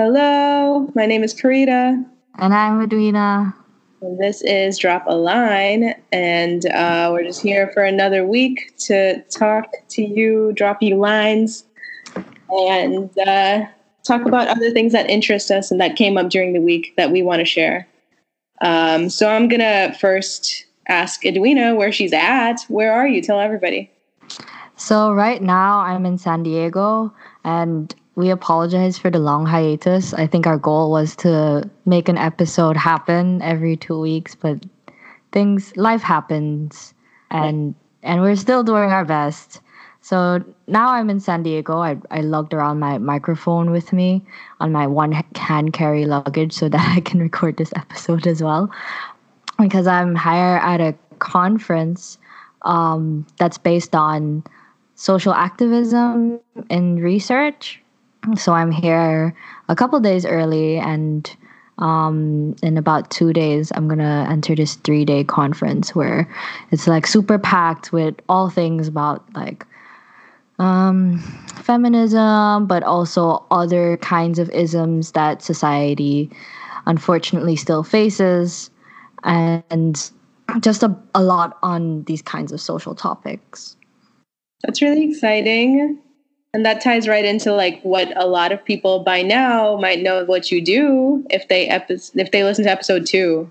Hello, my name is Karita. And I'm Edwina. And this is Drop a Line, and uh, we're just here for another week to talk to you, drop you lines, and uh, talk about other things that interest us and that came up during the week that we want to share. Um, so I'm going to first ask Edwina where she's at. Where are you? Tell everybody. So, right now, I'm in San Diego, and we apologize for the long hiatus. I think our goal was to make an episode happen every two weeks, but things life happens and and we're still doing our best. So now I'm in San Diego. I, I lugged around my microphone with me on my one hand carry luggage so that I can record this episode as well. Because I'm here at a conference um, that's based on social activism and research so I'm here a couple days early, and um, in about two days, I'm gonna enter this three day conference where it's like super packed with all things about like um, feminism, but also other kinds of isms that society unfortunately still faces, and just a, a lot on these kinds of social topics. That's really exciting. And that ties right into like what a lot of people by now might know what you do if they epi- if they listen to episode 2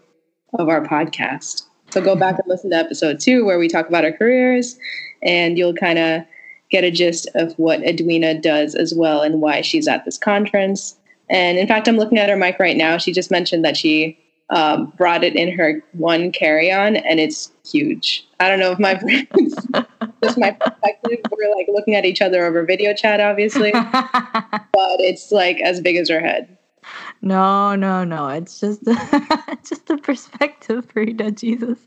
of our podcast. So go back and listen to episode 2 where we talk about our careers and you'll kind of get a gist of what Edwina does as well and why she's at this conference. And in fact, I'm looking at her mic right now. She just mentioned that she um, brought it in her one carry on, and it's huge. I don't know if my friends, just my perspective, we're like looking at each other over video chat, obviously, but it's like as big as her head. No, no, no. It's just just a perspective, Frida. Jesus,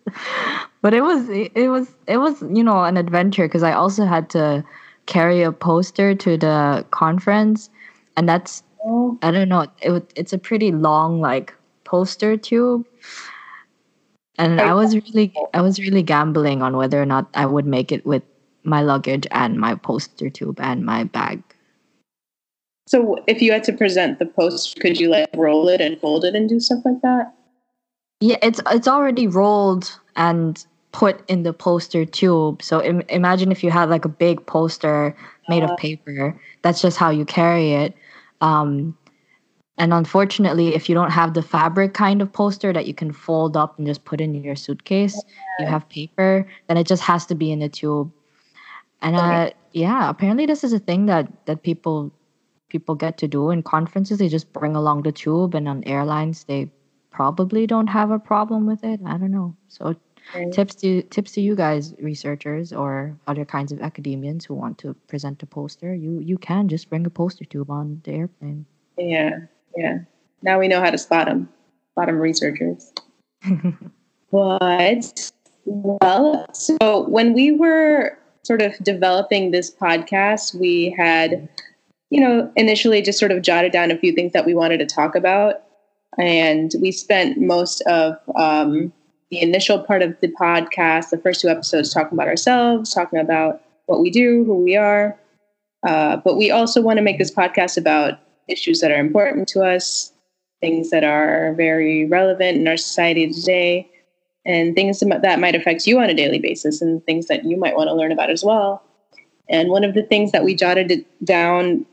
but it was it was it was you know an adventure because I also had to carry a poster to the conference, and that's oh. I don't know. It it's a pretty long like poster tube. And i was really i was really gambling on whether or not i would make it with my luggage and my poster tube and my bag. So if you had to present the post could you like roll it and fold it and do stuff like that? Yeah it's it's already rolled and put in the poster tube. So Im- imagine if you had like a big poster made uh, of paper. That's just how you carry it. Um, and unfortunately, if you don't have the fabric kind of poster that you can fold up and just put in your suitcase, you have paper, then it just has to be in a tube. And uh, yeah, apparently this is a thing that that people people get to do in conferences. They just bring along the tube, and on airlines they probably don't have a problem with it. I don't know. So tips to tips to you guys, researchers or other kinds of academians who want to present a poster. You you can just bring a poster tube on the airplane. Yeah. Yeah. Now we know how to spot them, spot them researchers. but, well, so when we were sort of developing this podcast, we had, you know, initially just sort of jotted down a few things that we wanted to talk about. And we spent most of um, the initial part of the podcast, the first two episodes, talking about ourselves, talking about what we do, who we are. Uh, but we also want to make this podcast about issues that are important to us, things that are very relevant in our society today, and things that might affect you on a daily basis, and things that you might want to learn about as well. And one of the things that we jotted it down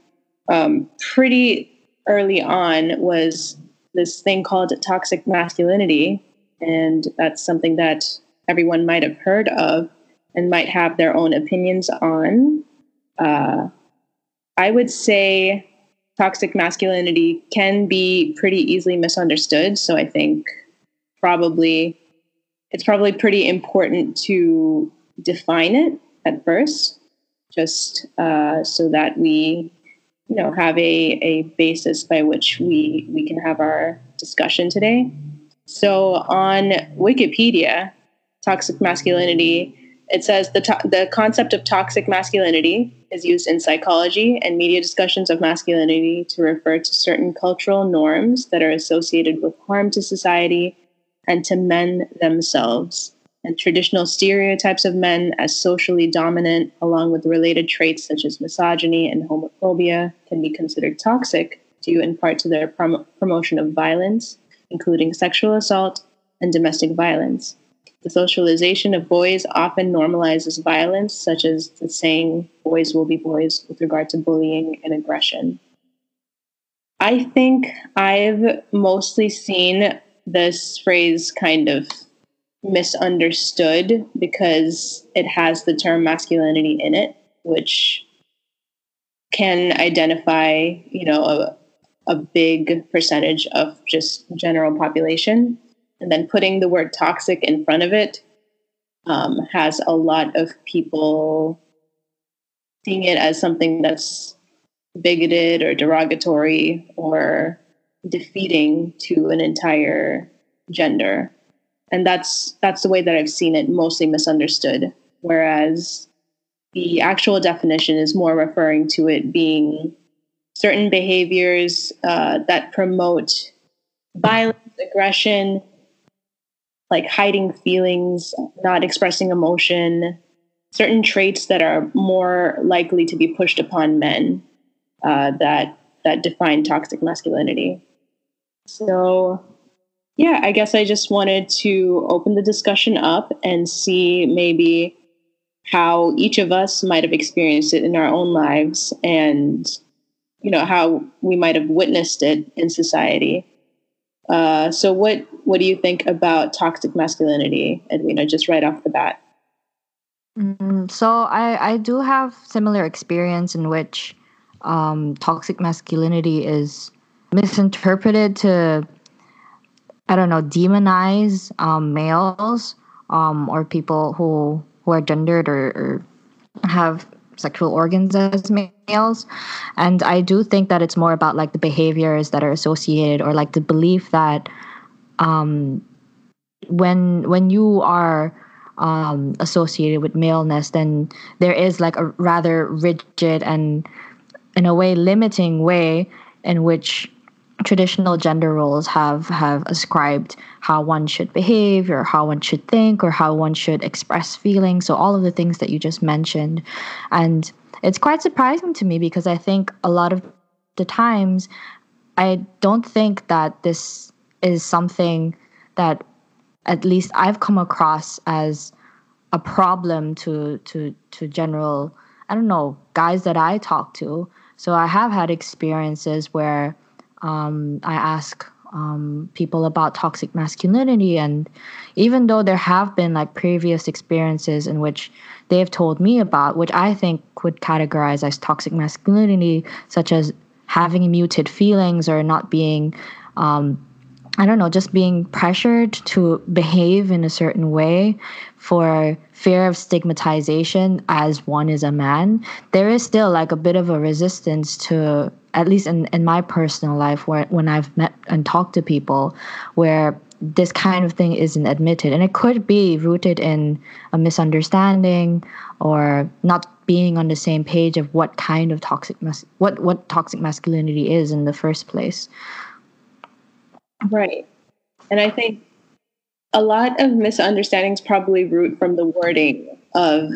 um, pretty early on was this thing called toxic masculinity. And that's something that everyone might have heard of and might have their own opinions on. Uh, I would say toxic masculinity can be pretty easily misunderstood. So I think probably it's probably pretty important to define it at first, just uh, so that we, you know, have a, a basis by which we we can have our discussion today. So on Wikipedia, toxic masculinity it says the, to- the concept of toxic masculinity is used in psychology and media discussions of masculinity to refer to certain cultural norms that are associated with harm to society and to men themselves. And traditional stereotypes of men as socially dominant, along with related traits such as misogyny and homophobia, can be considered toxic due in part to their prom- promotion of violence, including sexual assault and domestic violence. The socialization of boys often normalizes violence, such as the saying, boys will be boys, with regard to bullying and aggression. I think I've mostly seen this phrase kind of misunderstood because it has the term masculinity in it, which can identify, you know, a, a big percentage of just general population. And then putting the word toxic in front of it um, has a lot of people seeing it as something that's bigoted or derogatory or defeating to an entire gender. And that's that's the way that i've seen it mostly misunderstood. Whereas the actual definition is more referring to it being certain behaviors uh, that promote violence aggression like hiding feelings not expressing emotion certain traits that are more likely to be pushed upon men uh, that that define toxic masculinity. So yeah, I guess I just wanted to open the discussion up and see maybe how each of us might have experienced it in our own lives and you know how we might have witnessed it in society uh, so what what do you think about toxic masculinity edwina just right off the bat? Mm, so i i do have similar experience in which um, toxic masculinity is misinterpreted to I don't know, demonize um, males um, or people who who are gendered or, or have sexual organs as males. And I do think that it's more about like the behaviors that are associated or like the belief that um, when when you are um, associated with maleness, then there is like a rather rigid and in a way limiting way in which traditional gender roles have have ascribed how one should behave or how one should think or how one should express feelings. So all of the things that you just mentioned. And it's quite surprising to me because i think a lot of the times i don't think that this is something that at least i've come across as a problem to to to general i don't know guys that i talk to. So i have had experiences where um, I ask um, people about toxic masculinity, and even though there have been like previous experiences in which they've told me about, which I think would categorize as toxic masculinity, such as having muted feelings or not being um, I don't know, just being pressured to behave in a certain way for fear of stigmatization as one is a man, there is still like a bit of a resistance to, at least in, in my personal life, where when I've met and talked to people, where this kind of thing isn't admitted. And it could be rooted in a misunderstanding or not being on the same page of what kind of toxic mas- what what toxic masculinity is in the first place. Right. And I think a lot of misunderstandings probably root from the wording of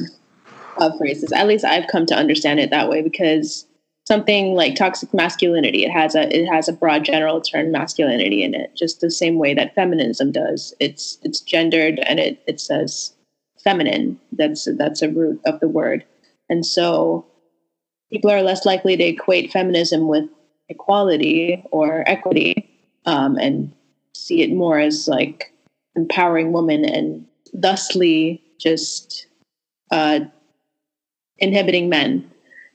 of phrases. At least I've come to understand it that way because something like toxic masculinity, it has a it has a broad general term masculinity in it, just the same way that feminism does. It's it's gendered and it it says feminine. That's that's a root of the word. And so people are less likely to equate feminism with equality or equity um, and see it more as like empowering women and thusly just uh, inhibiting men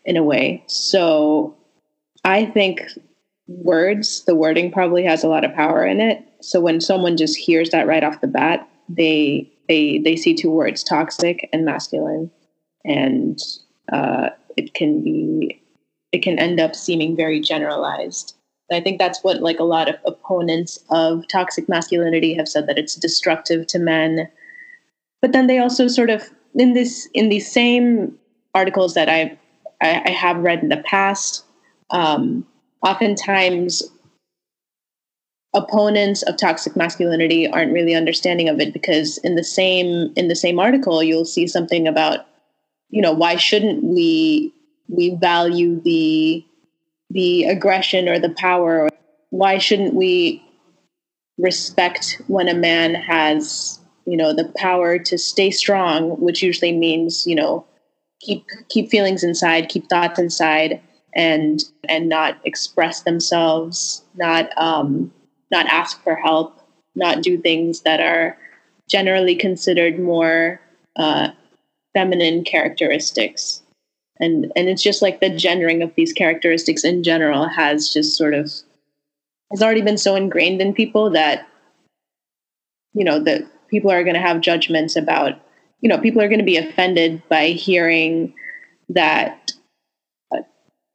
in a way. So I think words, the wording probably has a lot of power in it. So when someone just hears that right off the bat, they they they see two words, toxic and masculine, and uh, it can be it can end up seeming very generalized. I think that's what like a lot of opponents of toxic masculinity have said that it's destructive to men. But then they also sort of in this in these same articles that I've, I, I have read in the past, um, oftentimes opponents of toxic masculinity aren't really understanding of it because in the same in the same article you'll see something about you know why shouldn't we we value the the aggression or the power? Why shouldn't we respect when a man has you know the power to stay strong which usually means you know keep keep feelings inside keep thoughts inside and and not express themselves not um not ask for help not do things that are generally considered more uh, feminine characteristics. And and it's just like the gendering of these characteristics in general has just sort of has already been so ingrained in people that you know that people are going to have judgments about you know people are going to be offended by hearing that uh,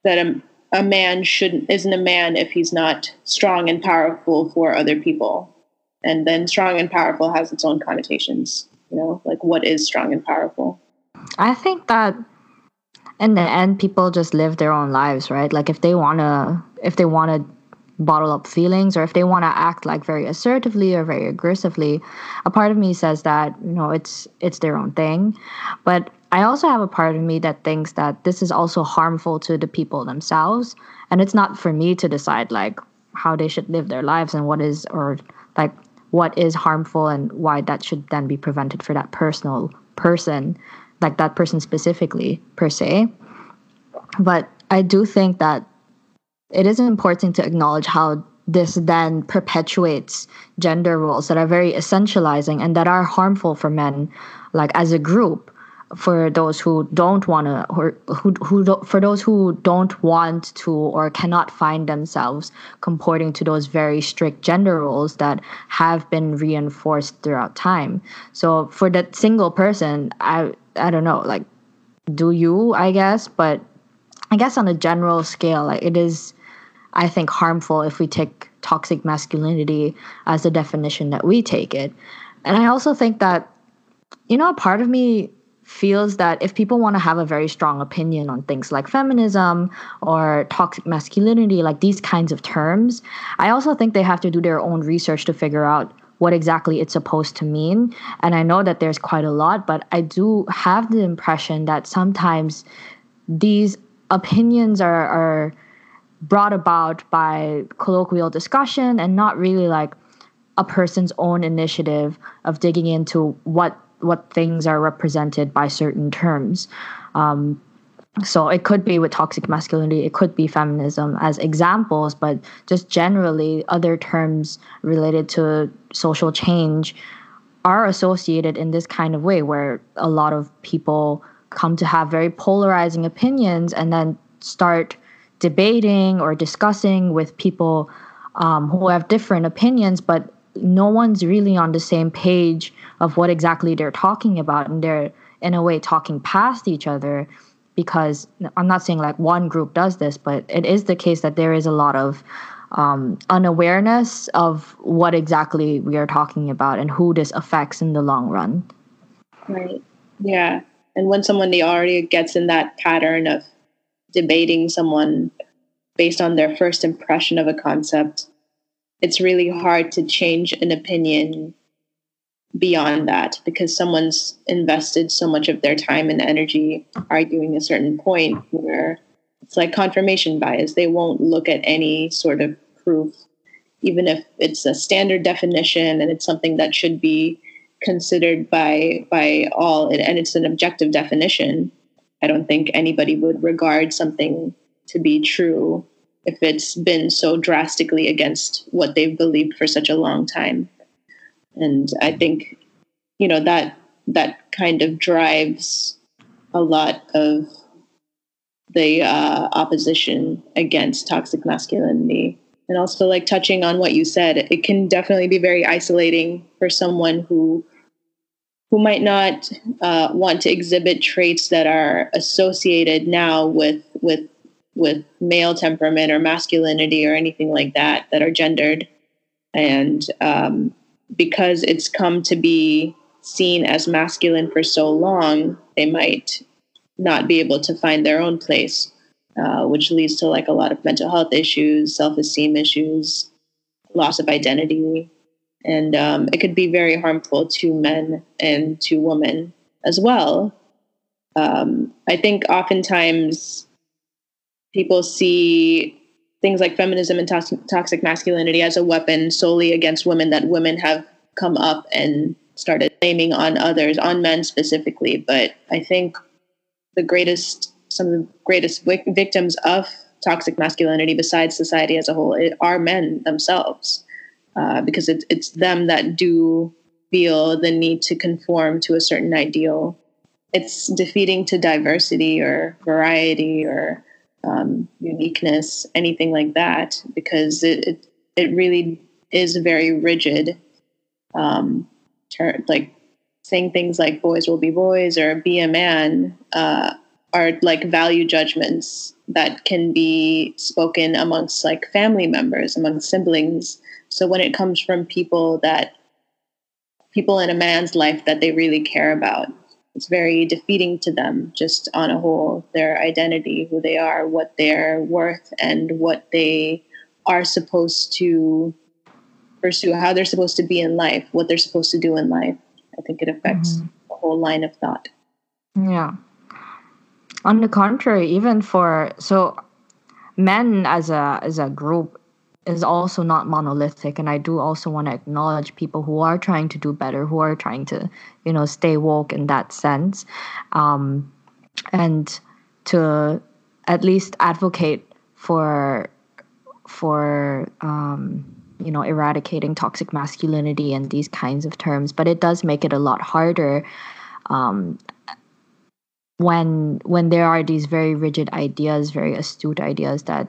that a, a man shouldn't isn't a man if he's not strong and powerful for other people. And then strong and powerful has its own connotations you know like what is strong and powerful? I think that in the end people just live their own lives right? Like if they want to if they want to bottle up feelings or if they want to act like very assertively or very aggressively a part of me says that you know it's it's their own thing. But i also have a part of me that thinks that this is also harmful to the people themselves and it's not for me to decide like how they should live their lives and what is or like what is harmful and why that should then be prevented for that personal person like that person specifically per se. But i do think that it is important to acknowledge how this then perpetuates gender roles that are very essentializing and that are harmful for men like as a group for those who don't want to or who, who do, for those who don't want to or cannot find themselves comporting to those very strict gender roles that have been reinforced throughout time. So for that single person i i don't know like do you i guess but i guess on a general scale like it is I think, harmful if we take toxic masculinity as the definition that we take it. And I also think that, you know, a part of me feels that if people want to have a very strong opinion on things like feminism or toxic masculinity, like these kinds of terms, I also think they have to do their own research to figure out what exactly it's supposed to mean. And I know that there's quite a lot, but I do have the impression that sometimes these opinions are, are brought about by colloquial discussion and not really like a person's own initiative of digging into what what things are represented by certain terms. Um, so it could be with toxic masculinity, it could be feminism as examples, but just generally other terms related to social change are associated in this kind of way where a lot of people come to have very polarizing opinions and then start debating or discussing with people um, who have different opinions, but no one's really on the same page of what exactly they're talking about, and they're in a way talking past each other. Because I'm not saying like one group does this, but it is the case that there is a lot of um, unawareness of what exactly we are talking about and who this affects in the long run. Right. Yeah. And when someone they already gets in that pattern of debating someone based on their first impression of a concept, it's really hard to change an opinion beyond that because someone's invested so much of their time and energy arguing a certain point where it's like confirmation bias. They won't look at any sort of proof, even if it's a standard definition and it's something that should be considered by by all and it's an objective definition I don't think anybody would regard something to be true if it's been so drastically against what they've believed for such a long time. And I think, you know, that that kind of drives a lot of the uh, opposition against toxic masculinity. And also, like touching on what you said, it can definitely be very isolating for someone who who might not uh, want to exhibit traits that are associated now with with with male temperament or masculinity or anything like that that are gendered. And um, because it's come to be seen as masculine for so long they might not be able to find their own place uh, which leads to like a lot of mental health issues self-esteem issues loss of identity and um, it could be very harmful to men and to women as well. Um, I think oftentimes people see things like feminism and toxic masculinity as a weapon solely against women that women have come up and started blaming on others, on men specifically. But I think the greatest, some of the greatest victims of toxic masculinity, besides society as a whole, are men themselves, uh, because it's it's them that do feel the need to conform to a certain ideal. It's defeating to diversity or variety or um, uniqueness, anything like that, because it, it, it really is very rigid. Um, ter- like saying things like "boys will be boys" or "be a man" uh, are like value judgments that can be spoken amongst like family members, amongst siblings. So when it comes from people that people in a man's life that they really care about, it's very defeating to them just on a whole their identity who they are what they're worth and what they are supposed to pursue how they're supposed to be in life what they're supposed to do in life. I think it affects mm-hmm. the whole line of thought. Yeah. On the contrary even for so men as a as a group is also not monolithic and i do also want to acknowledge people who are trying to do better who are trying to you know stay woke in that sense. Um, and to at least advocate for for um, you know eradicating toxic masculinity and these kinds of terms but it does make it a lot harder um, when when there are these very rigid ideas very astute ideas that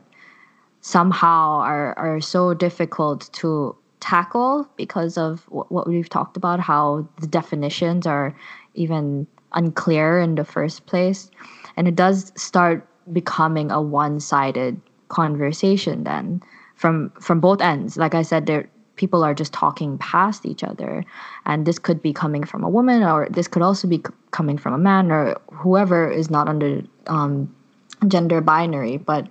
somehow are are so difficult to tackle because of what we've talked about how the definitions are even unclear in the first place. And it does start becoming a one-sided conversation then from from both ends. Like i said there people are just talking past each other. And this could be coming from a woman or this could also be c- coming from a man or whoever is not under um, gender binary. But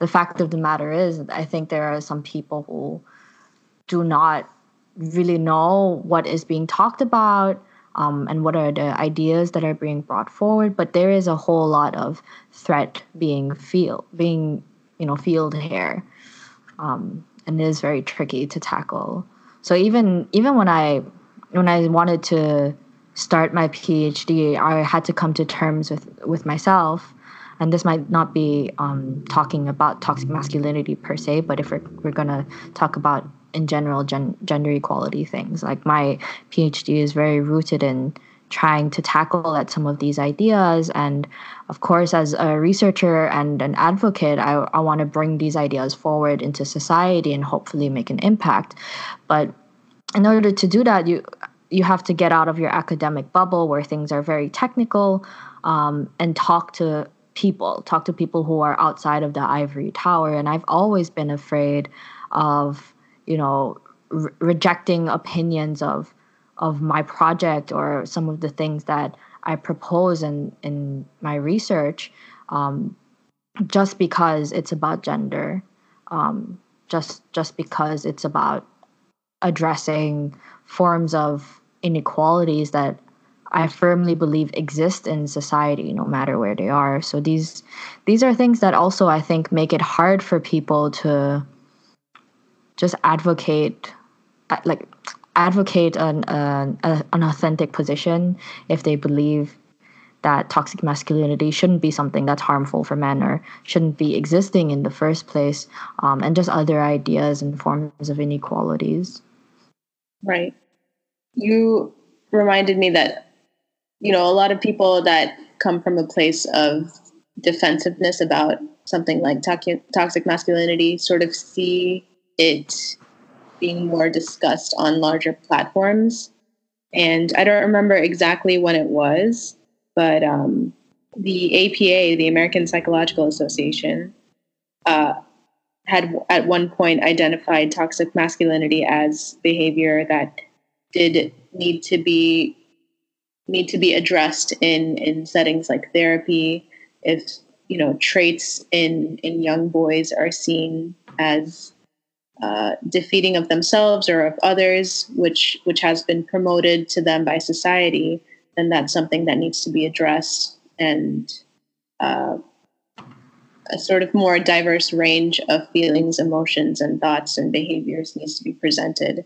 the fact of the matter is, I think there are some people who do not really know what is being talked about um, and what are the ideas that are being brought forward. But there is a whole lot of threat being feel being you know field here, um, and it is very tricky to tackle. So even even when I when I wanted to start my PhD, I had to come to terms with with myself and this might not be um, talking about toxic masculinity per se, but if we're, we're going to talk about in general gen- gender equality things, like my PhD is very rooted in trying to tackle at some of these ideas. And of course, as a researcher and an advocate, I, I want to bring these ideas forward into society and hopefully make an impact. But in order to do that, you you have to get out of your academic bubble where things are very technical um, and talk to people, talk to people who are outside of the ivory tower. And I've always been afraid of, you know, re- rejecting opinions of of my project or some of the things that I propose in in my research, um, just because it's about gender, um, just just because it's about addressing forms of inequalities that I firmly believe exist in society no matter where they are. So these these are things that also I think make it hard for people to just advocate uh, like advocate an an, an authentic position if they believe that toxic masculinity shouldn't be something that's harmful for men or shouldn't be existing in the first place um, and just other ideas and forms of inequalities right you reminded me that you know, a lot of people that come from a place of defensiveness about something like toxic masculinity sort of see it being more discussed on larger platforms. And I don't remember exactly when it was, but um, the APA, the American Psychological Association, uh, had at one point identified toxic masculinity as behavior that did need to be need to be addressed in in settings like therapy if you know traits in in young boys are seen as uh, defeating of themselves or of others which which has been promoted to them by society then that's something that needs to be addressed and uh, a sort of more diverse range of feelings, emotions, and thoughts and behaviors needs to be presented.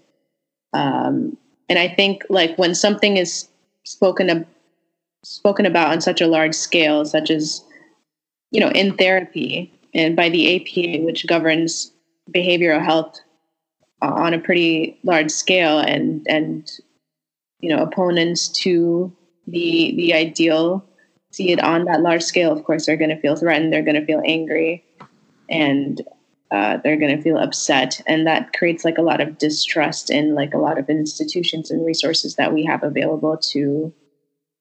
Um, and I think like when something is spoken of, spoken about on such a large scale, such as you know in therapy and by the APA, which governs behavioral health uh, on a pretty large scale, and and you know opponents to the the ideal see it on that large scale, of course, they're going to feel threatened. They're going to feel angry, and uh, they're going to feel upset, and that creates like a lot of distrust in like a lot of institutions and resources that we have available to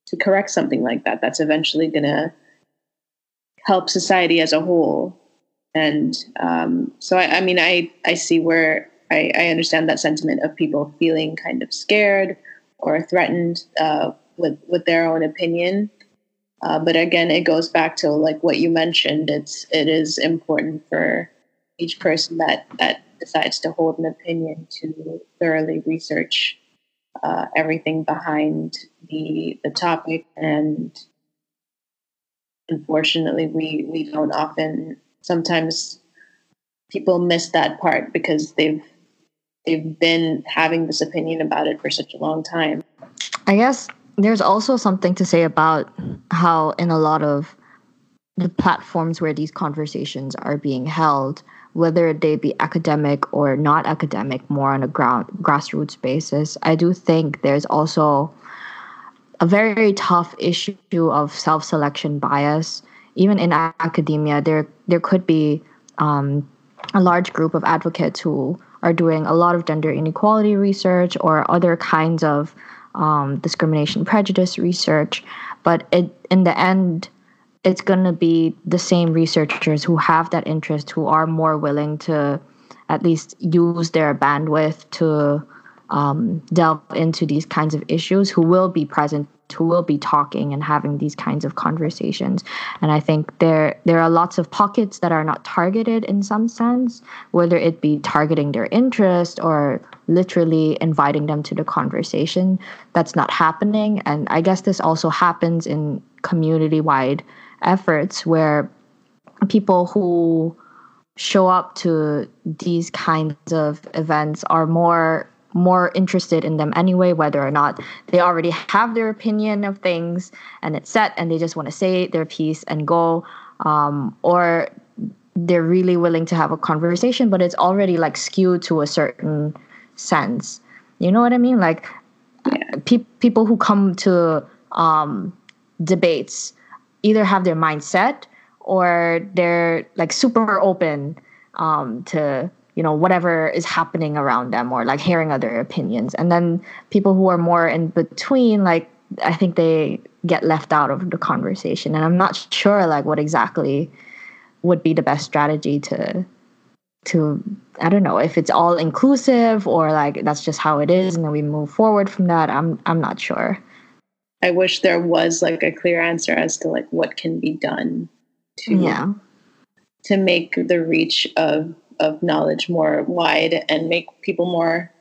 to correct something like that. That's eventually going to help society as a whole. And um, so, I, I, mean, I I see where I, I, understand that sentiment of people feeling kind of scared or threatened uh, with with their own opinion uh, but again, it goes back to like what you mentioned. It's it is important for each person that that decides to hold an opinion to thoroughly research uh, everything behind the the topic. And unfortunately, we we don't often. Sometimes people miss that part because they've they've been having this opinion about it for such a long time. I guess there's also something to say about how in a lot of the platforms where these conversations are being held whether they be academic or not academic more on a ground grassroots basis i do think there's also a very, tough issue of self-selection bias. Even in academia there there could be um, a large group of advocates who are doing a lot of gender inequality research or other kinds of um, discrimination prejudice research. But it in the end it's going to be the same researchers who have that interest who are more willing to at least use their bandwidth to um, delve into these kinds of issues who will be present who will be talking and having these kinds of conversations. And I think there there are lots of pockets that are not targeted in some sense, whether it be targeting their interest or literally inviting them to the conversation. That's not happening. And I guess this also happens in community wide efforts where people who show up to these kinds of events are more more interested in them anyway, whether or not they already have their opinion of things and it's set and they just want to say their piece and go, um, or they're really willing to have a conversation, but it's already like skewed to a certain sense. You know what I mean? Like yeah. pe- people who come to um, debates either have their mindset or they're like super open um, to you know whatever is happening around them or like hearing other opinions. And then people who are more in between like i think they get left out of the conversation. And i'm not sure like what exactly would be the best strategy to to i don't know if it's all inclusive or like that's just how it is and then we move forward from that i'm i'm not sure i wish there was like a clear answer as to like what can be done to yeah. to make the reach of of knowledge more wide and make people more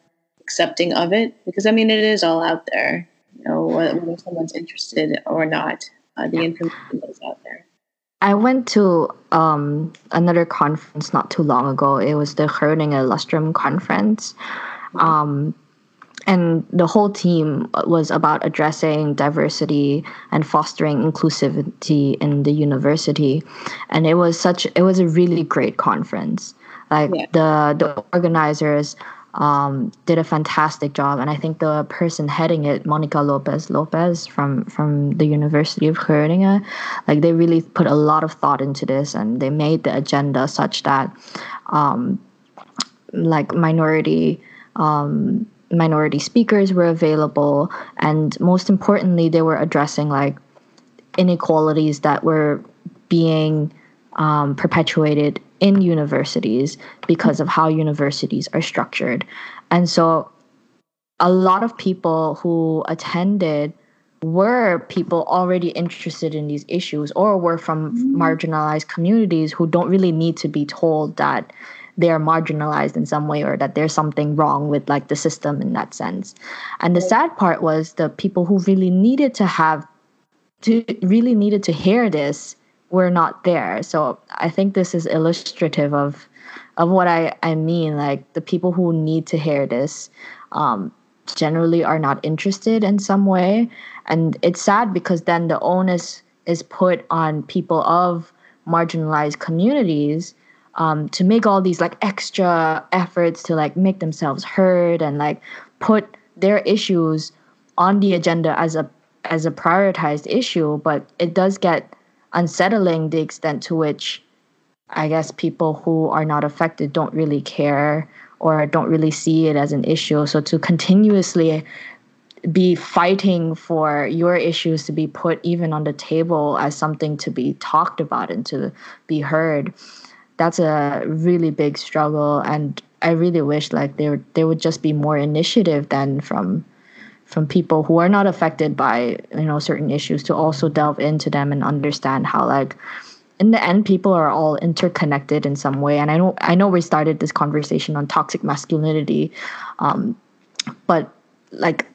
accepting of it. Because i mean it is all out there you know whether someone's interested or not uh, the information is out there. I went to um, another conference not too long ago. It was the Groningen Lustrum conference. Um, and the whole team was about addressing diversity and fostering inclusivity in the university and it was such it was a really great conference like yeah. the the organizers um, did a fantastic job, and I think the person heading it, Monica Lopez Lopez from from the University of Groningen, like they really put a lot of thought into this, and they made the agenda such that, um, like minority. Um, minority speakers were available and most importantly they were addressing like inequalities that were being um, perpetuated in universities because of how universities are structured. And so a lot of people who attended were people already interested in these issues or were from mm-hmm. marginalized communities who don't really need to be told that they are marginalized in some way or that there's something wrong with like the system in that sense. And the sad part was the people who really needed to have to really needed to hear this we're not there. So I think this is illustrative of of what I, I mean. Like the people who need to hear this um, generally are not interested in some way. And it's sad because then the onus is put on people of marginalized communities um, to make all these like extra efforts to like make themselves heard and like put their issues on the agenda as a as a prioritized issue but it does get unsettling the extent to which i guess people who are not affected don't really care or don't really see it as an issue. So to continuously be fighting for your issues to be put even on the table as something to be talked about and to be heard that's a really big struggle and i really wish like there there would just be more initiative then from from people who are not affected by you know certain issues to also delve into them and understand how like in the end people are all interconnected in some way. And i know i know we started this conversation on toxic masculinity um, but like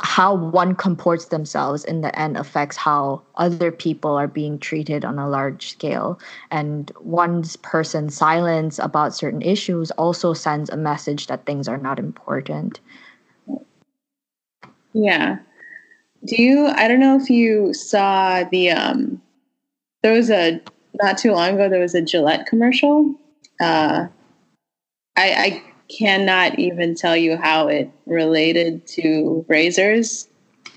how one comports themselves in the end affects how other people are being treated on a large scale. And one's person's silence about certain issues also sends a message that things are not important. Yeah. Do you i don't know if you saw the um there was a not too long ago there was a gillette commercial. Uh i i cannot even tell you how it related to razors,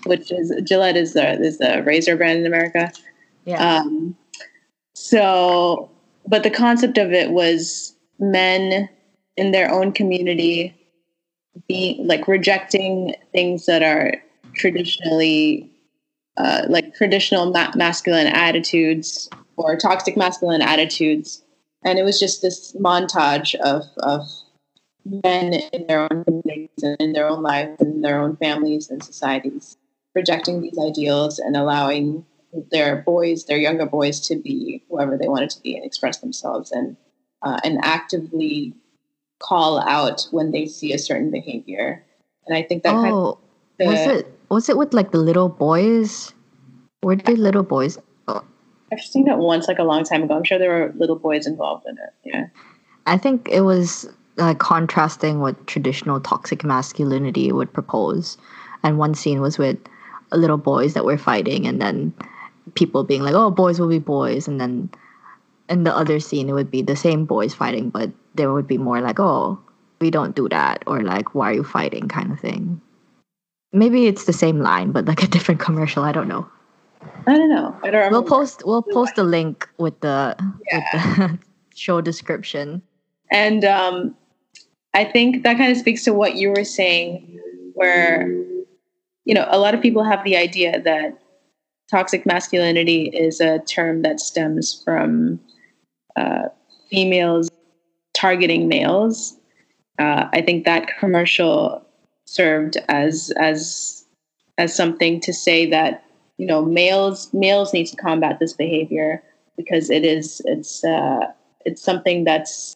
which is Gillette is the is the razor brand in America. Yeah. Um, so, but the concept of it was men in their own community being like rejecting things that are traditionally uh, like traditional ma- masculine attitudes or toxic masculine attitudes and it was just this montage of of men in their own communities and in their own lives and in their own families and societies, rejecting these ideals and allowing their boys, their younger boys, to be whoever they wanted to be and express themselves and uh, and actively call out when they see a certain behavior. And I think that oh, kind of the, was it was it with like the little boys? Where did little boys? Oh. I've seen it once, like a long time ago. I'm sure there were little boys involved in it. Yeah. I think it was uh, contrasting what traditional toxic masculinity would propose. And one scene was with little boys that were fighting, and then people being like, "Oh, boys will be boys," and then in the other scene, it would be the same boys fighting, but there would be more like, "Oh, we don't do that," or like, "Why are you fighting?" kind of thing. Maybe it's the same line, but like a different commercial. I don't know. I don't know. I don't. We'll post. We'll post a link with the yeah. with the show description. And um, I think that kind of speaks to what you were saying, where, you know, a lot of people have the idea that toxic masculinity is a term that stems from uh, females targeting males. Uh, I think that commercial served as as as something to say that you know males males need to combat this behavior because it is it's uh, it's something that's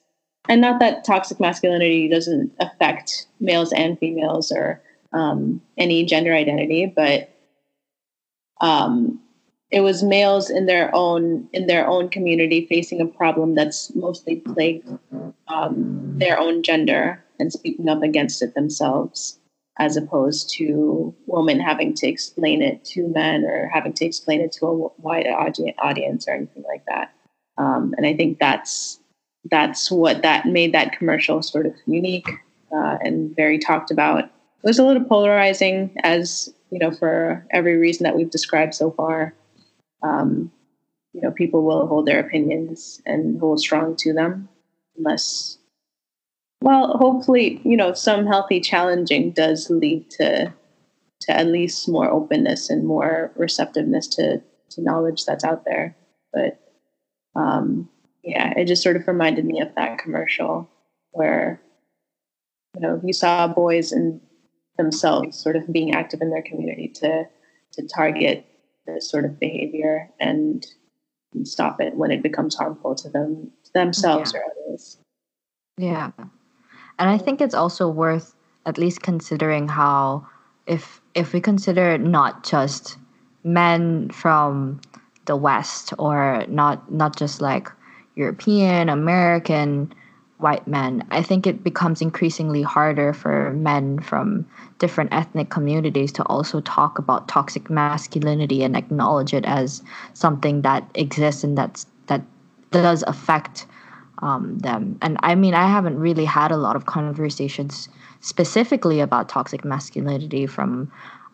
and not that toxic masculinity doesn't affect males and females or um, any gender identity, but um, it was males in their own in their own community facing a problem that's mostly plagued um, their own gender and speaking up against it themselves, as opposed to women having to explain it to men or having to explain it to a wide audience or anything like that. Um, and I think that's that's what that made that commercial sort of unique uh, and very talked about. It was a little polarizing, as you know, for every reason that we've described so far. Um, you know, people will hold their opinions and hold strong to them, unless, well, hopefully, you know, some healthy challenging does lead to to at least more openness and more receptiveness to to knowledge that's out there. But um, yeah, it just sort of reminded me of that commercial where, you know, you saw boys and themselves sort of being active in their community to to target this sort of behavior and, and stop it when it becomes harmful to them to themselves yeah. or others. Yeah. And I think it's also worth at least considering how if if we consider not just men from the West or not not just like European, American white men. I think it becomes increasingly harder for men from different ethnic communities to also talk about toxic masculinity and acknowledge it as something that exists and that's that does affect um, them. And I mean, I haven't really had a lot of conversations specifically about toxic masculinity from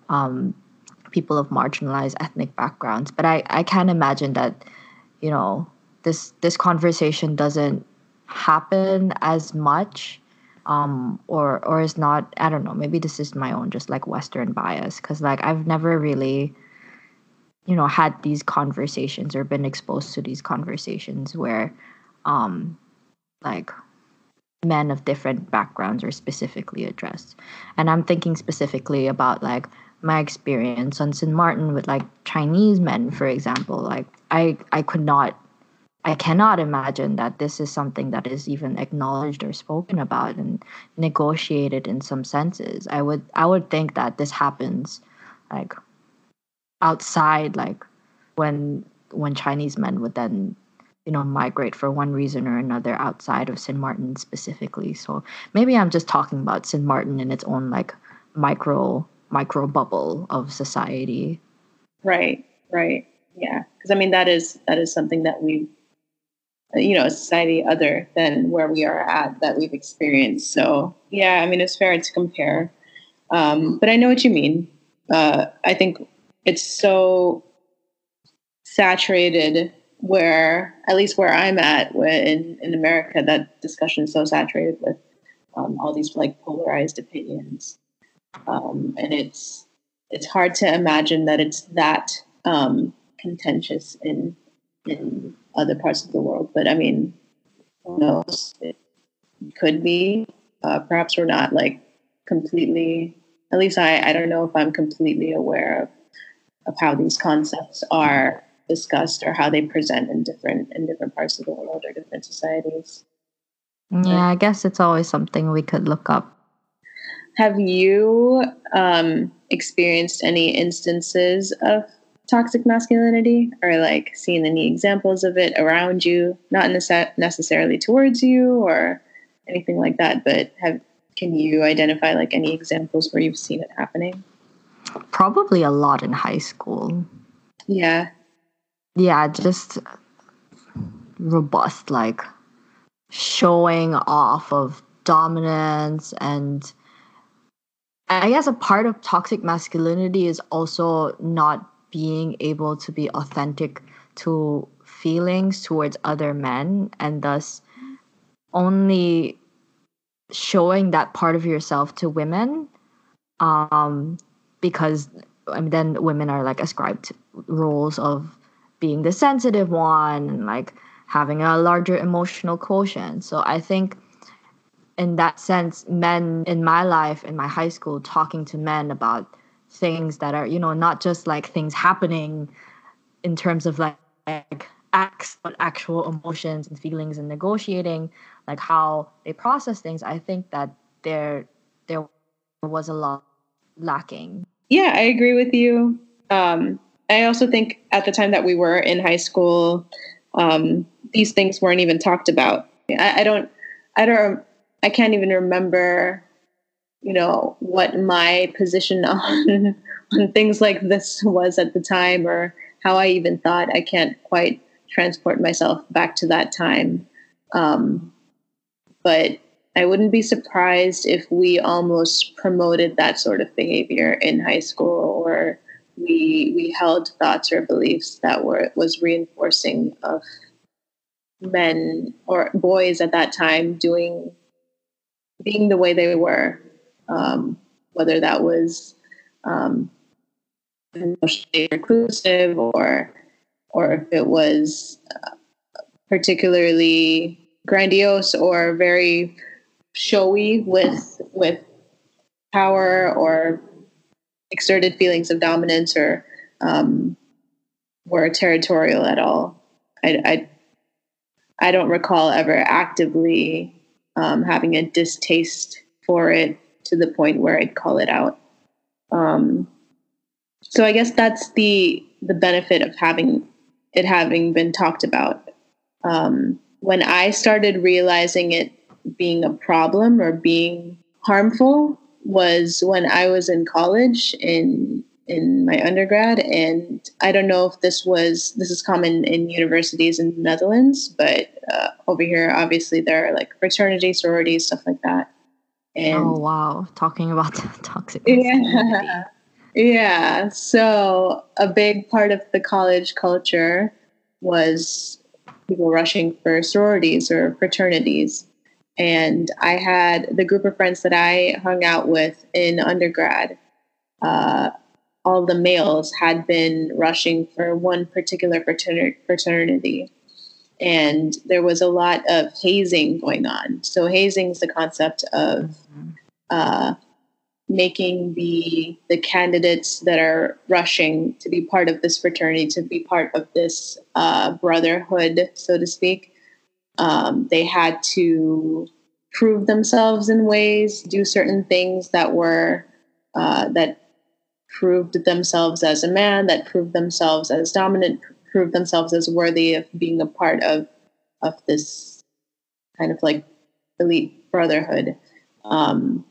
um, people of marginalized ethnic backgrounds. But I, I can imagine that, you know, this this conversation doesn't happen as much um, or or is not i don't know maybe this is my own just like western bias because like i've never really you know had these conversations or been exposed to these conversations where um like men of different backgrounds are specifically addressed and i'm thinking specifically about like my experience on St. Martin with like Chinese men, for example, like I I could not I cannot imagine that this is something that is even acknowledged or spoken about and negotiated in some senses. I would I would think that this happens like outside like when when Chinese men would then you know migrate for one reason or another outside of St. Martin specifically. So maybe I'm just talking about St. Martin in its own like micro micro bubble of society. Right, right. Yeah. Because I mean that is that is something that we you know, a society other than where we are at that we've experienced. So yeah, I mean it's fair to compare. Um, but I know what you mean. Uh, I think it's so saturated where at least where I'm at in, in America, that discussion is so saturated with um, all these like polarized opinions um, and it's it's hard to imagine that it's that um, contentious in in other parts of the world. But I mean, who knows? It could be. Uh, perhaps we're not like completely. At least I I don't know if I'm completely aware of of how these concepts are discussed or how they present in different in different parts of the world or different societies. Yeah, I guess it's always something we could look up have you um, experienced any instances of toxic masculinity or like seeing any examples of it around you, not necessarily towards you or anything like that, but have can you identify like any examples where you've seen it happening? Probably a lot in high school. Yeah. Yeah, just robust like showing off of dominance and I guess a part of toxic masculinity is also not being able to be authentic to feelings towards other men and thus only showing that part of yourself to women um, because I mean, then women are like ascribed roles of being the sensitive one and like having a larger emotional quotient. So i think in that sense, men in my life, in my high school, talking to men about things that are, you know, not just like things happening in terms of like, like acts, but actual emotions and feelings and negotiating, like how they process things. I think that there there was a lot lacking. Yeah, I agree with you. Um, I also think at the time that we were in high school, um, these things weren't even talked about. I, I don't, I don't I can't even remember, you know, what my position on on things like this was at the time or how I even thought. I can't quite transport myself back to that time. Um, but I wouldn't be surprised if we almost promoted that sort of behavior in high school or we we held thoughts or beliefs that were was reinforcing of men or boys at that time doing being the way they were, um, whether that was um, emotionally reclusive or or if it was uh, particularly grandiose or very showy with with power or exerted feelings of dominance or um, were territorial at all. I, I I don't recall ever actively um, having a distaste for it to the point where I'd call it out. Um, so I guess that's the the benefit of having it having been talked about. Um, when I started realizing it being a problem or being harmful was when I was in college in in my undergrad and I don't know if this was this is common in universities in the Netherlands but uh, over here obviously there are like fraternity sororities stuff like that and oh wow talking about toxic yeah yeah so a big part of the college culture was people rushing for sororities or fraternities and I had the group of friends that I hung out with in undergrad. Uh, all the males had been rushing for one particular fraternity. And there was a lot of hazing going on. So, hazing is the concept of mm-hmm. uh, making the the candidates that are rushing to be part of this fraternity, to be part of this uh, brotherhood, so to speak, um, they had to prove themselves in ways, do certain things that were uh, that proved themselves as a man, that proved themselves as dominant, proved themselves as worthy of being a part of of this kind of like elite brotherhood. Um,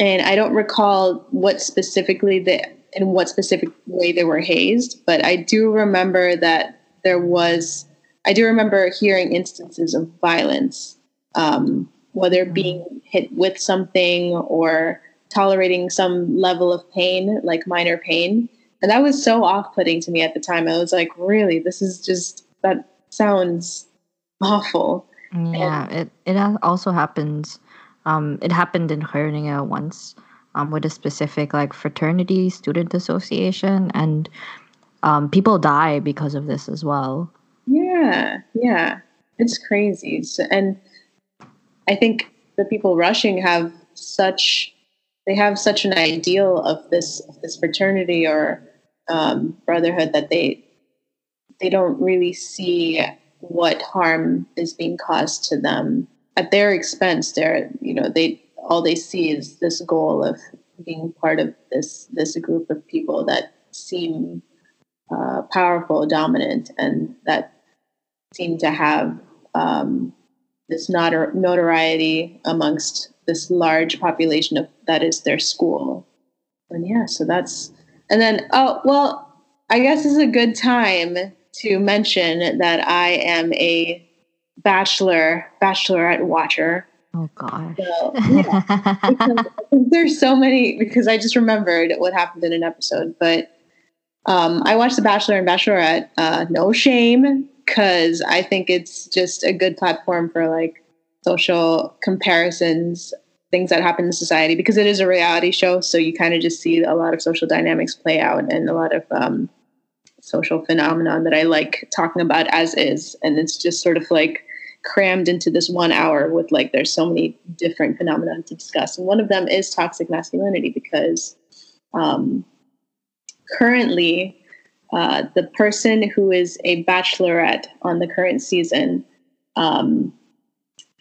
and I don't recall what specifically the in what specific way they were hazed, but I do remember that there was I do remember hearing instances of violence, um, whether mm-hmm. being hit with something or tolerating some level of pain, like minor pain. And that was so off putting to me at the time. I was like, really, this is just, that sounds awful. Yeah, and, it, it also happens. Um, it happened in Groningen once um, with a specific like fraternity student association, and um, people die because of this as well. Yeah, yeah, it's crazy. So, and I think the people rushing have such they have such an ideal of this of this fraternity or um, brotherhood that they they don't really see what harm is being caused to them at their expense. They're you know they all they see is this goal of being part of this this group of people that seem uh, powerful, dominant, and that seem to have um, this notor- notoriety amongst this large population of that is their school. And yeah, so that's and then oh well, I guess is a good time to mention that I am a bachelor bachelorette watcher. Oh gosh. So, yeah, there's so many because I just remembered what happened in an episode, but um, I watched The Bachelor and Bachelorette. Uh, no shame, because I think it's just a good platform for like social comparisons, things that happen in society, because it is a reality show. So you kind of just see a lot of social dynamics play out and a lot of um, social phenomenon that I like talking about as is. And it's just sort of like crammed into this one hour with like there's so many different phenomena to discuss. And one of them is toxic masculinity because um, currently uh, the person who is a bachelorette on the current season um,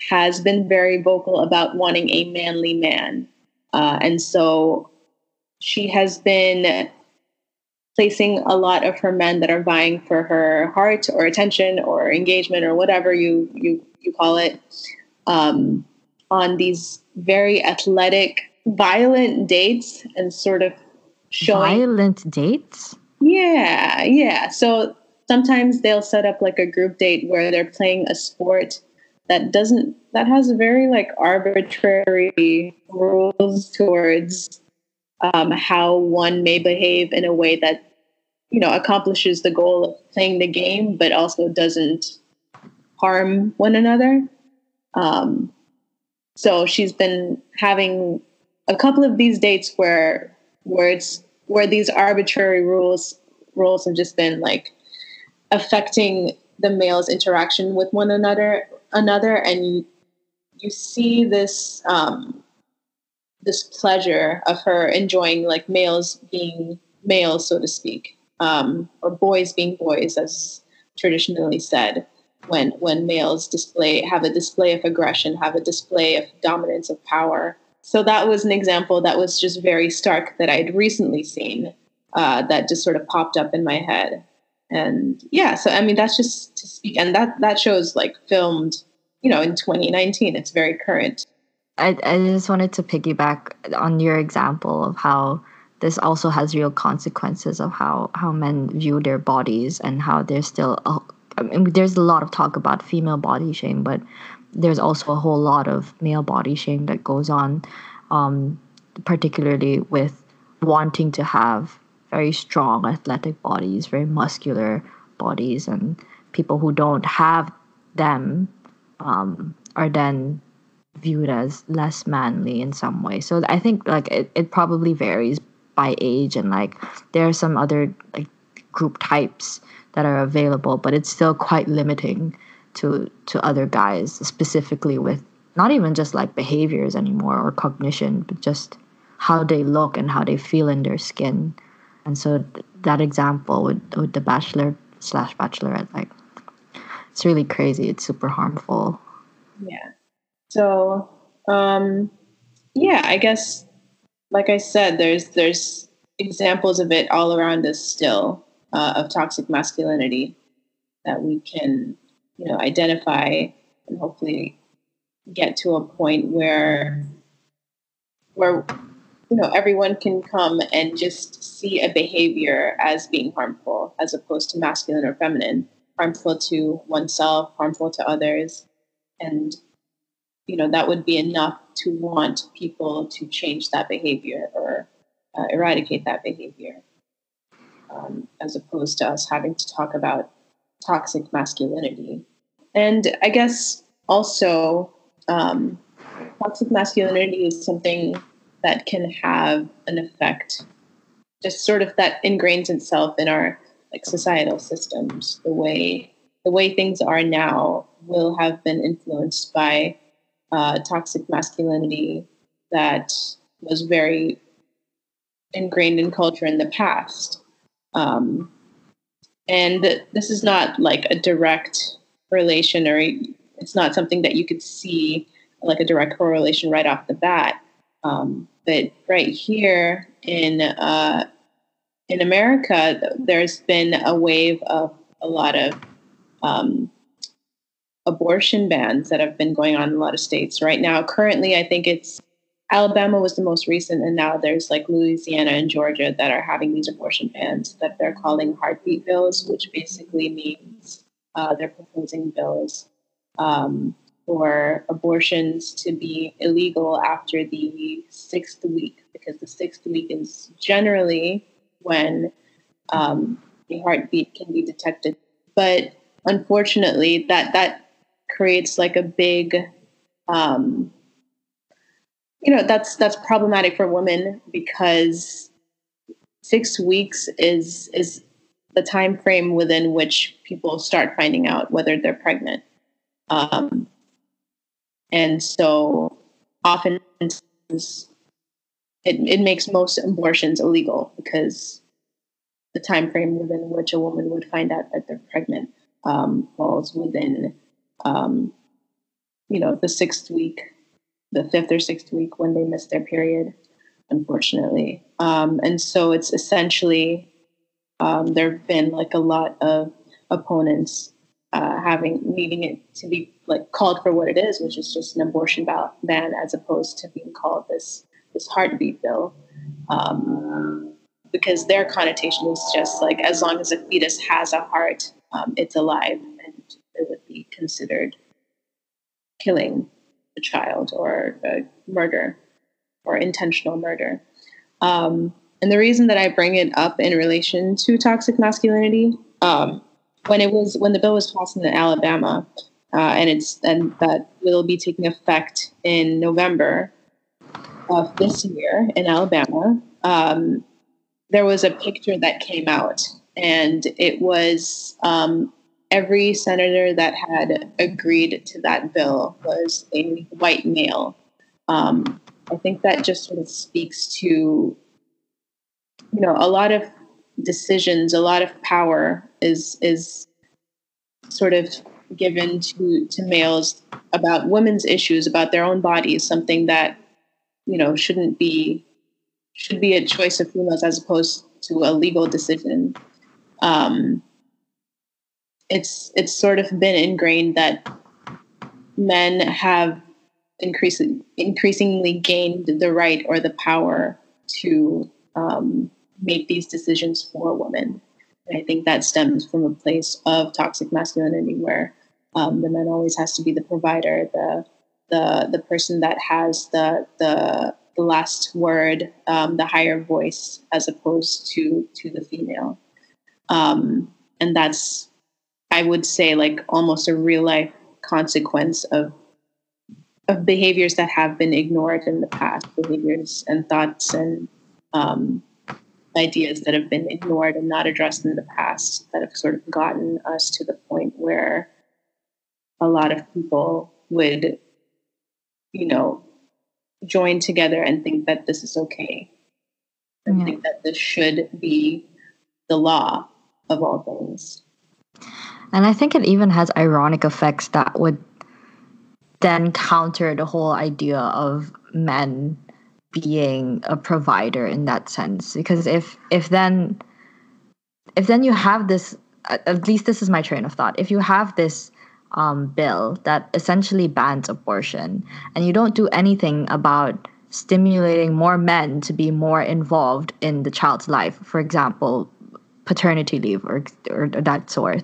has been very vocal about wanting a manly man. Uh, and so she has been placing a lot of her men that are vying for her heart or attention or engagement or whatever you you you call it um, on these very athletic, violent dates and sort of showing violent dates. Yeah, yeah. So sometimes they'll set up like a group date where they're playing a sport that doesn't that has very like arbitrary rules towards um, how one may behave in a way that you know accomplishes the goal of playing the game, but also doesn't harm one another. Um, so she's been having a couple of these dates where where it's where these arbitrary rules rules have just been like affecting the male's interaction with one another another and you, see this um, this pleasure of her enjoying like males being males so to speak um, or boys being boys as traditionally said when when males display have a display of aggression have a display of dominance of power so that was an example that was just very stark that I'd recently seen uh, that just sort of popped up in my head. And yeah, so I mean that's just to speak, and that that show's like filmed, you know, in 2019. It's very current. I I just wanted to piggyback on your example of how this also has real consequences of how how men view their bodies and how there's still a, I mean, there's a lot of talk about female body shame, but there's also a whole lot of male body shame that goes on, um, particularly with wanting to have very strong athletic bodies, very muscular bodies, and people who don't have them um, are then viewed as less manly in some way. So I think like it, it probably varies by age and like there are some other like group types that are available, but it's still quite limiting to to other guys, specifically with not even just like behaviors anymore or cognition, but just how they look and how they feel in their skin. And so th- that example with with the bachelor slash bachelorette, like it's really crazy. It's super harmful. Yeah. So um yeah, I guess like I said, there's there's examples of it all around us still uh, of toxic masculinity that we can you know identify and hopefully get to a point where where you know everyone can come and just see a behavior as being harmful as opposed to masculine or feminine. Harmful to oneself harmful to others. And you know that would be enough to want people to change that behavior or uh, eradicate that behavior um, as opposed to us having to talk about toxic masculinity. And i guess also um, toxic masculinity is something that can have an effect just sort of that ingrains itself in our like societal systems the way the way things are now will have been influenced by uh, toxic masculinity that was very ingrained in culture in the past. Um, and this is not like a direct relation, or it's not something that you could see like a direct correlation right off the bat. Um, but right here in uh, in America, there's been a wave of a lot of um, abortion bans that have been going on in a lot of states right now. Currently, I think it's Alabama was the most recent, and now there's like Louisiana and Georgia that are having these abortion bans that they're calling heartbeat bills, which basically means uh, they're proposing bills um, for abortions to be illegal after the sixth week, because the sixth week is generally when um, a heartbeat can be detected. But unfortunately, that that creates like a big um, you know that's that's problematic for women because six weeks is is the time frame within which people start finding out whether they're pregnant um, and so often it, it makes most abortions illegal because the time frame within which a woman would find out that they're pregnant um, falls within um, you know, the sixth week, the fifth or sixth week when they miss their period, unfortunately. Um, and so it's essentially, um, there have been like a lot of opponents uh, having needing it to be like called for what it is, which is just an abortion ban, as opposed to being called this this heartbeat bill. Um, because their connotation is just like as long as a fetus has a heart, um, it's alive, and it would be considered killing a child or a murder or intentional murder. Um, and the reason that I bring it up in relation to toxic masculinity, um, when it was when the bill was passed in Alabama, uh, and it's and that will be taking effect in November of this year in Alabama. Um, there was a picture that came out, and it was um, every senator that had agreed to that bill was a white male. Um, I think that just sort of speaks to, you know, a lot of decisions, a lot of power is is sort of given to to males about women's issues, about their own bodies, something that you know shouldn't be should be a choice of females as opposed to a legal decision. Um, it's it's sort of been ingrained that men have increasingly increasingly gained the right or the power to um, make these decisions for women. And I think that stems from a place of toxic masculinity where um, the man always has to be the provider, the the the person that has the the, the last word, um, the higher voice, as opposed to to the female. Um, and that's, I would say, like almost a real life consequence of of behaviors that have been ignored in the past, behaviors and thoughts and um, ideas that have been ignored and not addressed in the past that have sort of gotten us to the point where a lot of people would, you know, join together and think that this is okay and think that this should be the law of all things. And I think it even has ironic effects that would then counter the whole idea of men being a provider in that sense. Because if if then if then you have this at least this is my train of thought. If you have this um, bill that essentially bans abortion and you don't do anything about stimulating more men to be more involved in the child's life for example paternity leave or, or that sort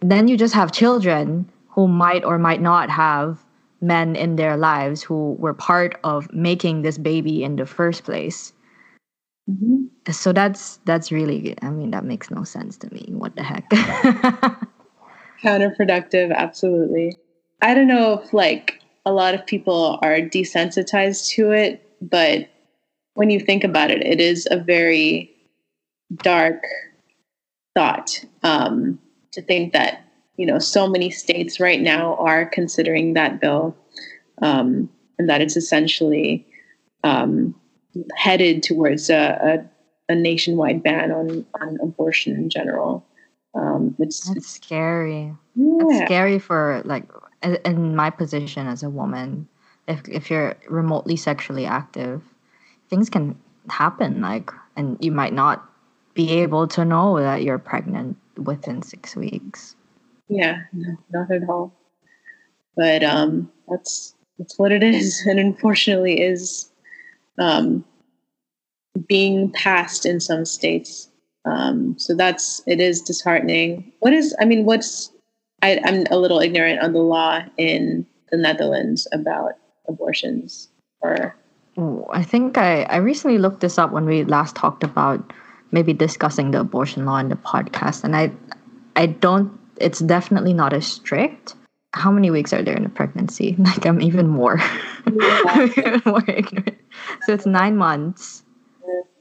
then you just have children who might or might not have men in their lives who were part of making this baby in the first place. Mm-hmm. So that's that's really I mean that makes no sense to me. What the heck? Counterproductive, absolutely. I don't know if like a lot of people are desensitized to it, but when you think about it, it is a very dark thought um, to think that you know, so many states right now are considering that bill, um, and that it's essentially um, headed towards a, a, a, nationwide ban on on abortion in general. Um, it's that's scary. Yeah. That's scary for like in my position as a woman. If if you're remotely sexually active, things can happen. Like, and you might not be able to know that you're pregnant within six weeks. Yeah, no, not at all. But um, that's that's what it is, and unfortunately is um, being passed in some states. Um, so that's it is disheartening. What is I mean, what's I, I'm a little ignorant on the law in the Netherlands about abortions or I think I, I recently looked this up when we last talked about maybe discussing the abortion law in the podcast and I I don't it's definitely not as strict. How many weeks are there in a pregnancy? Like I'm even more, yeah. even more ignorant. So it's nine months.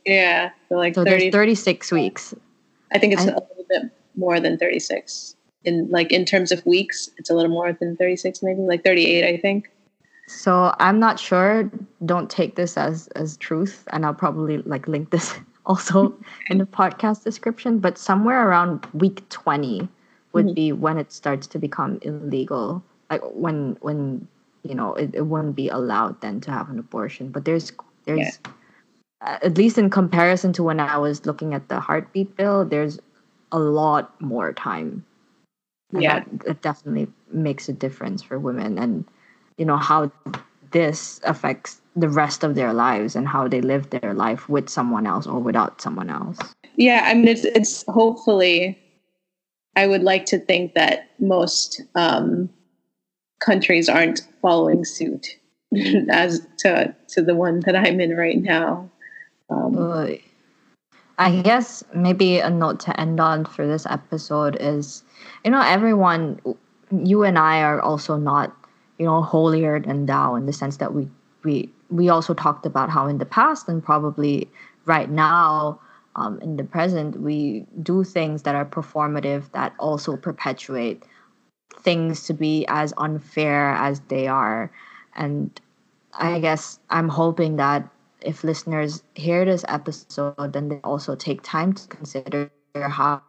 Yeah, so like so 30, there's 36 weeks. I think it's I, a little bit more than 36 in like in terms of weeks. It's a little more than 36, maybe like 38, I think. So I'm not sure. Don't take this as as truth, and I'll probably like link this also in the podcast description. But somewhere around week 20 would mm-hmm. be when it starts to become illegal. Like when when you know it, it wouldn't be allowed then to have an abortion. But there's there's yeah. uh, at least in comparison to when i was looking at the heartbeat bill there's a lot more time. And yeah. that, that definitely makes a difference for women and you know how this affects the rest of their lives and how they live their life with someone else or without someone else. Yeah i mean it's it's hopefully I would like to think that most um, countries aren't following suit as to to the one that I'm in right now. Um, I guess maybe a note to end on for this episode is, you know, everyone, you and I are also not, you know, holier than thou in the sense that we we we also talked about how in the past and probably right now um, in the present, we do things that are performative that also perpetuate things to be as unfair as they are. And I guess I'm hoping that if listeners hear this episode, then they also take time to consider how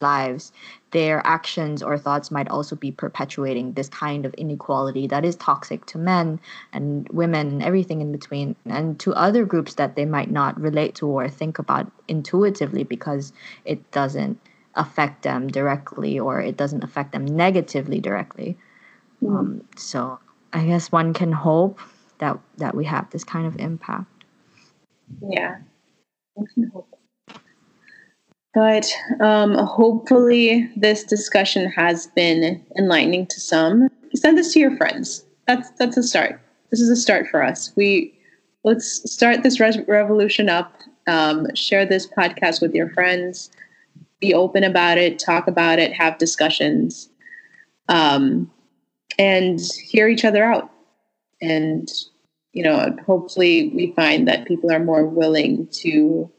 lives their actions or thoughts might also be perpetuating this kind of inequality that is toxic to men and women and everything in between and to other groups that they might not relate to or think about intuitively because it doesn't affect them directly or it doesn't affect them negatively directly. Mm-hmm. Um, so I guess one can hope that that we have this kind of impact. Yeah, one can hope. But um, hopefully, this discussion has been enlightening to some. Send this to your friends. That's that's a start. This is a start for us. We let's start this re- revolution up. Um, share this podcast with your friends. Be open about it. Talk about it. Have discussions, um, and hear each other out. And you know, hopefully, we find that people are more willing to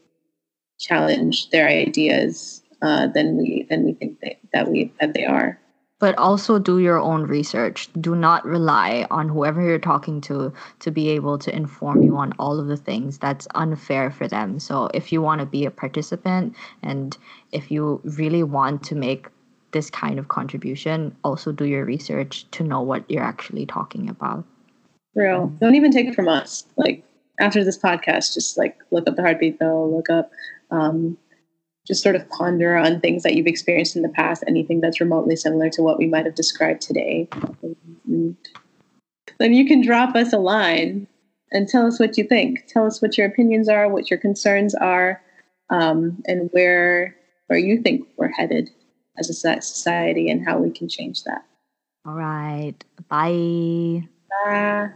challenge their ideas uh, than we than we think they, that we that they are. But also do your own research. Do not rely on whoever you're talking to to be able to inform you on all of the things. That's unfair for them. So if you want to be a participant and if you really want to make this kind of contribution, also do your research to know what you're actually talking about. Real. Don't even take it from us. Like after this podcast, just like look up the heartbeat though, look up um, just sort of ponder on things that you've experienced in the past, anything that's remotely similar to what we might have described today. And then you can drop us a line and tell us what you think. Tell us what your opinions are, what your concerns are, um, and where where you think we're headed as a society, and how we can change that. All right. Bye. Bye.